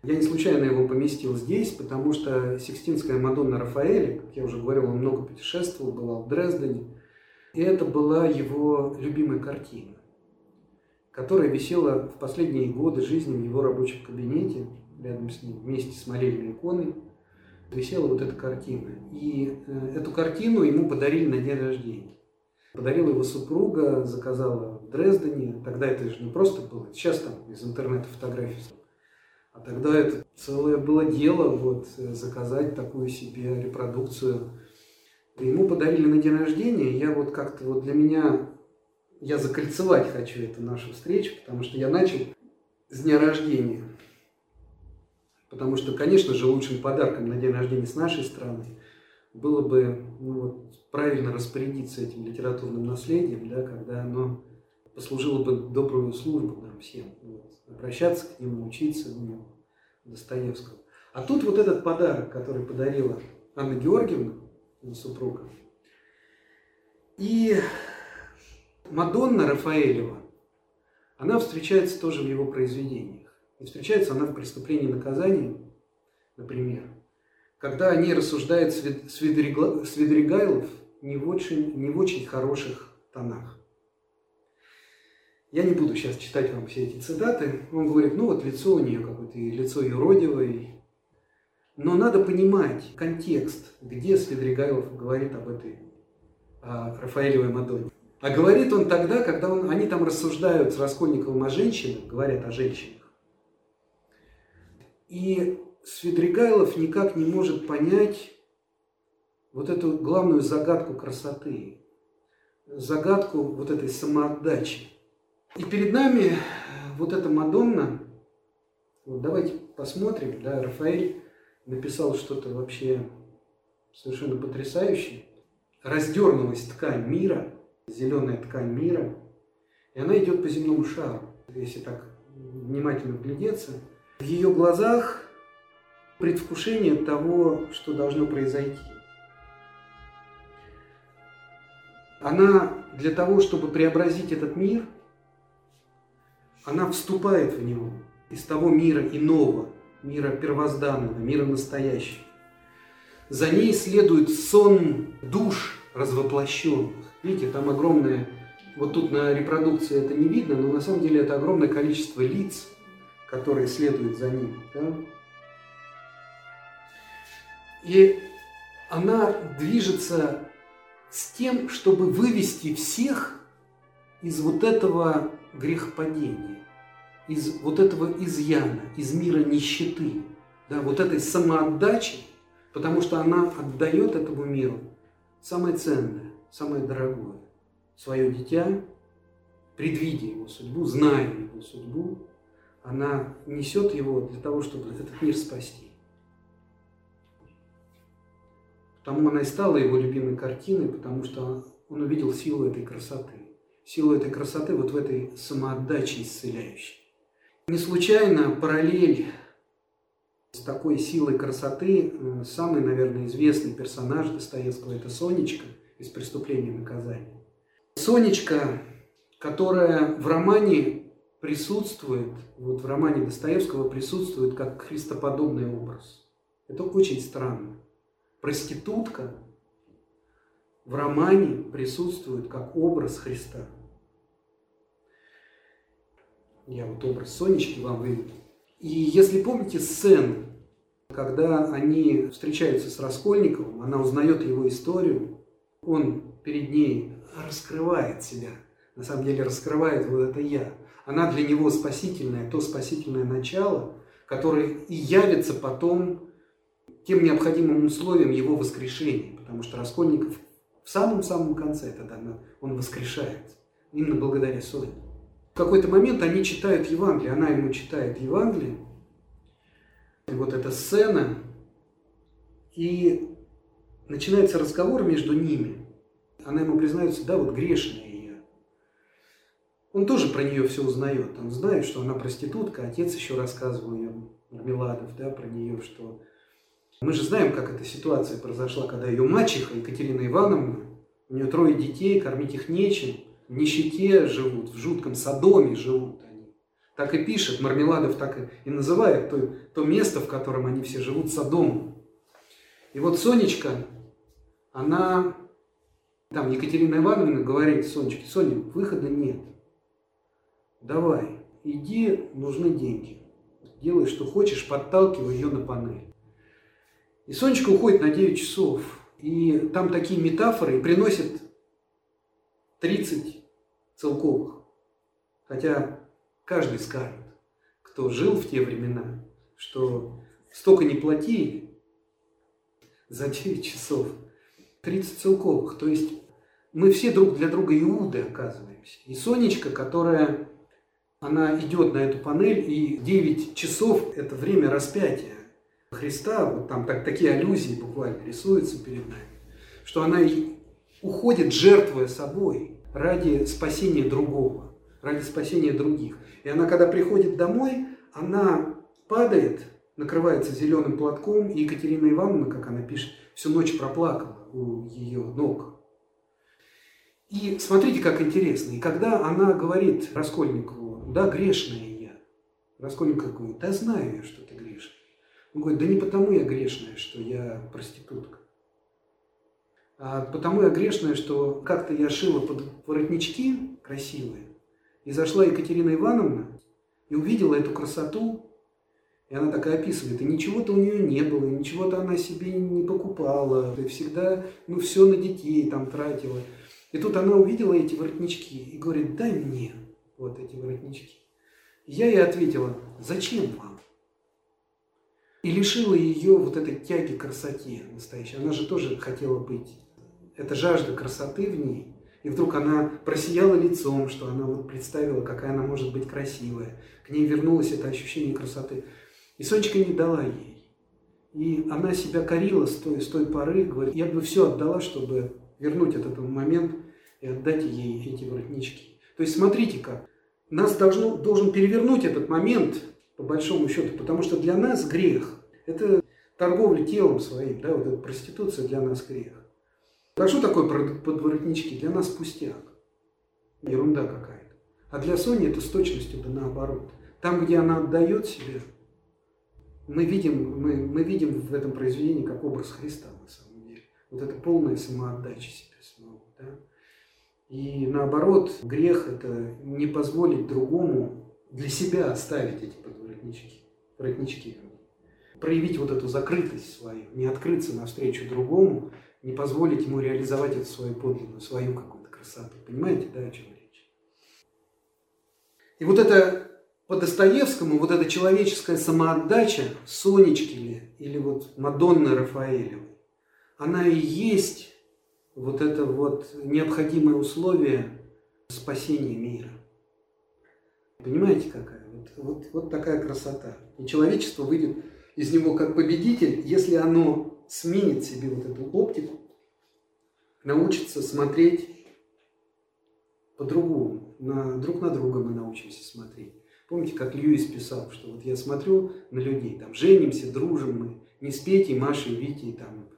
я не случайно его поместил здесь, потому что Сикстинская Мадонна Рафаэля, как я уже говорил, он много путешествовал, была в Дрездене, и это была его любимая картина которая висела в последние годы жизни в его рабочем кабинете, рядом с ним, вместе с молельной иконой, висела вот эта картина. И э, эту картину ему подарили на день рождения. Подарила его супруга, заказала в Дрездене. Тогда это же не просто было, сейчас там из интернета фотографии. А тогда это целое было дело вот, заказать такую себе репродукцию. Ему подарили на день рождения. Я вот как-то вот для меня я закольцевать хочу эту нашу встречу, потому что я начал с дня рождения. Потому что, конечно же, лучшим подарком на день рождения с нашей страны было бы ну, вот, правильно распорядиться этим литературным наследием, да, когда оно послужило бы добрую службу нам всем. Вот, обращаться к нему, учиться у него, Достоевского. А тут вот этот подарок, который подарила Анна Георгиевна, супруга. И Мадонна Рафаэлева, она встречается тоже в его произведениях. И встречается она в «Преступлении и наказании», например, когда они рассуждают Свидригайлов не в очень, не в очень хороших тонах. Я не буду сейчас читать вам все эти цитаты. Он говорит, ну вот лицо у нее какое-то, лицо юродивое. Но надо понимать контекст, где Свидригайлов говорит об этой о Рафаэлевой Мадонне. А говорит он тогда, когда он, они там рассуждают с Раскольниковым о женщинах, говорят о женщинах. И Свидригайлов никак не может понять вот эту главную загадку красоты, загадку вот этой самоотдачи. И перед нами вот эта Мадонна, вот давайте посмотрим, да, Рафаэль написал что-то вообще совершенно потрясающее. Раздернулась ткань мира, зеленая ткань мира, и она идет по земному шару. Если так внимательно глядеться, в ее глазах предвкушение того, что должно произойти. Она для того, чтобы преобразить этот мир, она вступает в него из того мира иного, мира первозданного, мира настоящего. За ней следует сон душ развоплощенных. Видите, там огромное, вот тут на репродукции это не видно, но на самом деле это огромное количество лиц, которые следуют за ним. Да? И она движется с тем, чтобы вывести всех из вот этого грехопадения, из вот этого изъяна, из мира нищеты, да, вот этой самоотдачи, потому что она отдает этому миру самое ценное, самое дорогое, свое дитя, предвидя его судьбу, зная его судьбу, она несет его для того, чтобы этот мир спасти. Потому она и стала его любимой картиной, потому что он увидел силу этой красоты. Силу этой красоты вот в этой самоотдаче исцеляющей. Не случайно параллель с такой силой красоты э, самый, наверное, известный персонаж Достоевского – это Сонечка из «Преступления наказания». Сонечка, которая в романе присутствует, вот в романе Достоевского присутствует как христоподобный образ. Это очень странно проститутка в романе присутствует как образ Христа. Я вот образ Сонечки вам выведу. И если помните сцену, когда они встречаются с Раскольниковым, она узнает его историю, он перед ней раскрывает себя, на самом деле раскрывает вот это «я». Она для него спасительное, то спасительное начало, которое и явится потом тем необходимым условием его воскрешения, потому что Раскольников в самом-самом конце тогда он воскрешается, именно благодаря Соне. В какой-то момент они читают Евангелие, она ему читает Евангелие, и вот эта сцена, и начинается разговор между ними. Она ему признается, да, вот грешная я. Он тоже про нее все узнает. Он знает, что она проститутка, отец еще рассказывал ее, Мармеладов, да, про нее, что мы же знаем, как эта ситуация произошла, когда ее мачеха Екатерина Ивановна, у нее трое детей, кормить их нечем, в нищете живут, в жутком садоме живут они. Так и пишет, Мармеладов так и называет то, то место, в котором они все живут, садом. И вот Сонечка, она, там Екатерина Ивановна говорит Сонечке, Соня, выхода нет. Давай, иди, нужны деньги. Делай, что хочешь, подталкивай ее на панель. И Сонечка уходит на 9 часов. И там такие метафоры приносят 30 целковых. Хотя каждый скажет, кто жил в те времена, что столько не платили за 9 часов. 30 целковых. То есть мы все друг для друга Иуды оказываемся. И Сонечка, которая, она идет на эту панель, и 9 часов – это время распятия. Христа, вот там так, такие аллюзии буквально рисуются перед нами, что она уходит, жертвуя собой ради спасения другого, ради спасения других. И она, когда приходит домой, она падает, накрывается зеленым платком, и Екатерина Ивановна, как она пишет, всю ночь проплакала у ее ног. И смотрите, как интересно. И когда она говорит Раскольникову, да, грешная я, Раскольников говорит, да знаю я, что ты грешный. Он говорит, да не потому я грешная, что я проститутка. А потому я грешная, что как-то я шила под воротнички красивые, и зашла Екатерина Ивановна и увидела эту красоту, и она такая описывает, и ничего-то у нее не было, и ничего-то она себе не покупала, и всегда, ну, все на детей там тратила. И тут она увидела эти воротнички и говорит, дай мне вот эти воротнички. И я ей ответила, зачем вам? и лишила ее вот этой тяги к красоте настоящей. Она же тоже хотела быть. Это жажда красоты в ней. И вдруг она просияла лицом, что она вот представила, какая она может быть красивая. К ней вернулось это ощущение красоты. И Сонечка не дала ей. И она себя корила с той, с той поры, говорит, я бы все отдала, чтобы вернуть этот момент и отдать ей эти воротнички. То есть смотрите как. Нас должно, должен перевернуть этот момент, по большому счету, потому что для нас грех – это торговля телом своим, да, вот эта проституция для нас грех. А что такое подворотнички? Для нас пустяк. Ерунда какая-то. А для Сони это с точностью да наоборот. Там, где она отдает себя, мы видим, мы, мы видим в этом произведении как образ Христа на самом деле. Вот это полная самоотдача себя самого. Да? И наоборот, грех – это не позволить другому для себя оставить эти подворотнички. Воротнички. Проявить вот эту закрытость свою, не открыться навстречу другому – не позволить ему реализовать эту свою подлинную, свою какую-то красоту. Понимаете, да, о чем речь? И вот это по Достоевскому, вот эта человеческая самоотдача Сонечки ли, или вот Мадонны Рафаэлевой, она и есть вот это вот необходимое условие спасения мира. Понимаете, какая? Вот, вот, вот такая красота. И человечество выйдет из него как победитель, если оно сменит себе вот эту оптику, научится смотреть по-другому, на, друг на друга мы научимся смотреть. Помните, как Льюис писал, что вот я смотрю на людей, там, женимся, дружим мы, не с Петей, Машей, Витей, там,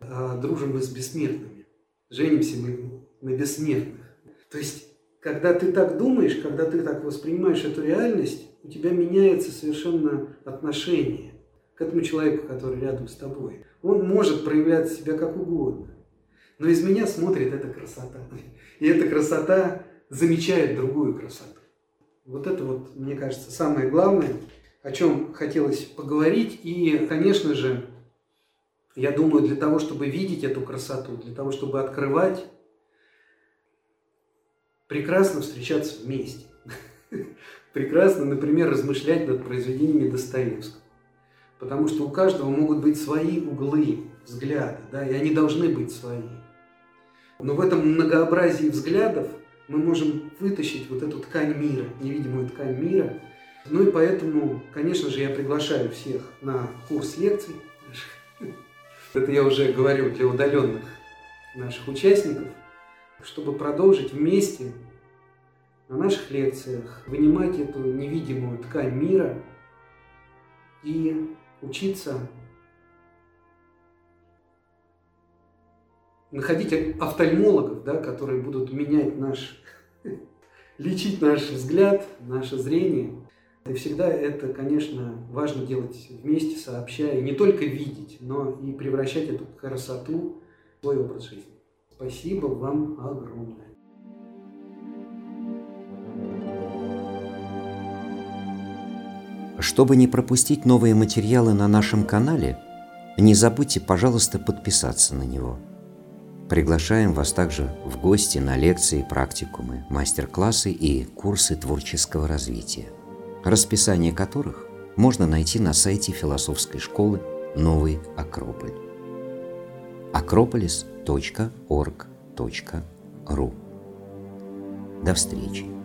а дружим мы с бессмертными, женимся мы на бессмертных. То есть, когда ты так думаешь, когда ты так воспринимаешь эту реальность, у тебя меняется совершенно отношение к этому человеку, который рядом с тобой. Он может проявлять себя как угодно. Но из меня смотрит эта красота. И эта красота замечает другую красоту. Вот это вот, мне кажется, самое главное, о чем хотелось поговорить. И, конечно же, я думаю, для того, чтобы видеть эту красоту, для того, чтобы открывать, прекрасно встречаться вместе. Прекрасно, например, размышлять над произведениями Достоевского. Потому что у каждого могут быть свои углы взгляда, да, и они должны быть свои. Но в этом многообразии взглядов мы можем вытащить вот эту ткань мира, невидимую ткань мира. Ну и поэтому, конечно же, я приглашаю всех на курс лекций. Это я уже говорю для удаленных наших участников, чтобы продолжить вместе на наших лекциях вынимать эту невидимую ткань мира и учиться находить офтальмологов, да, которые будут менять наш, лечить наш взгляд, наше зрение. И всегда это, конечно, важно делать вместе, сообща, и не только видеть, но и превращать эту красоту в свой образ жизни. Спасибо вам огромное. Чтобы не пропустить новые материалы на нашем канале, не забудьте, пожалуйста, подписаться на него. Приглашаем вас также в гости на лекции, практикумы, мастер-классы и курсы творческого развития, расписание которых можно найти на сайте философской школы «Новый Акрополь» акрополис.орг.ру До встречи!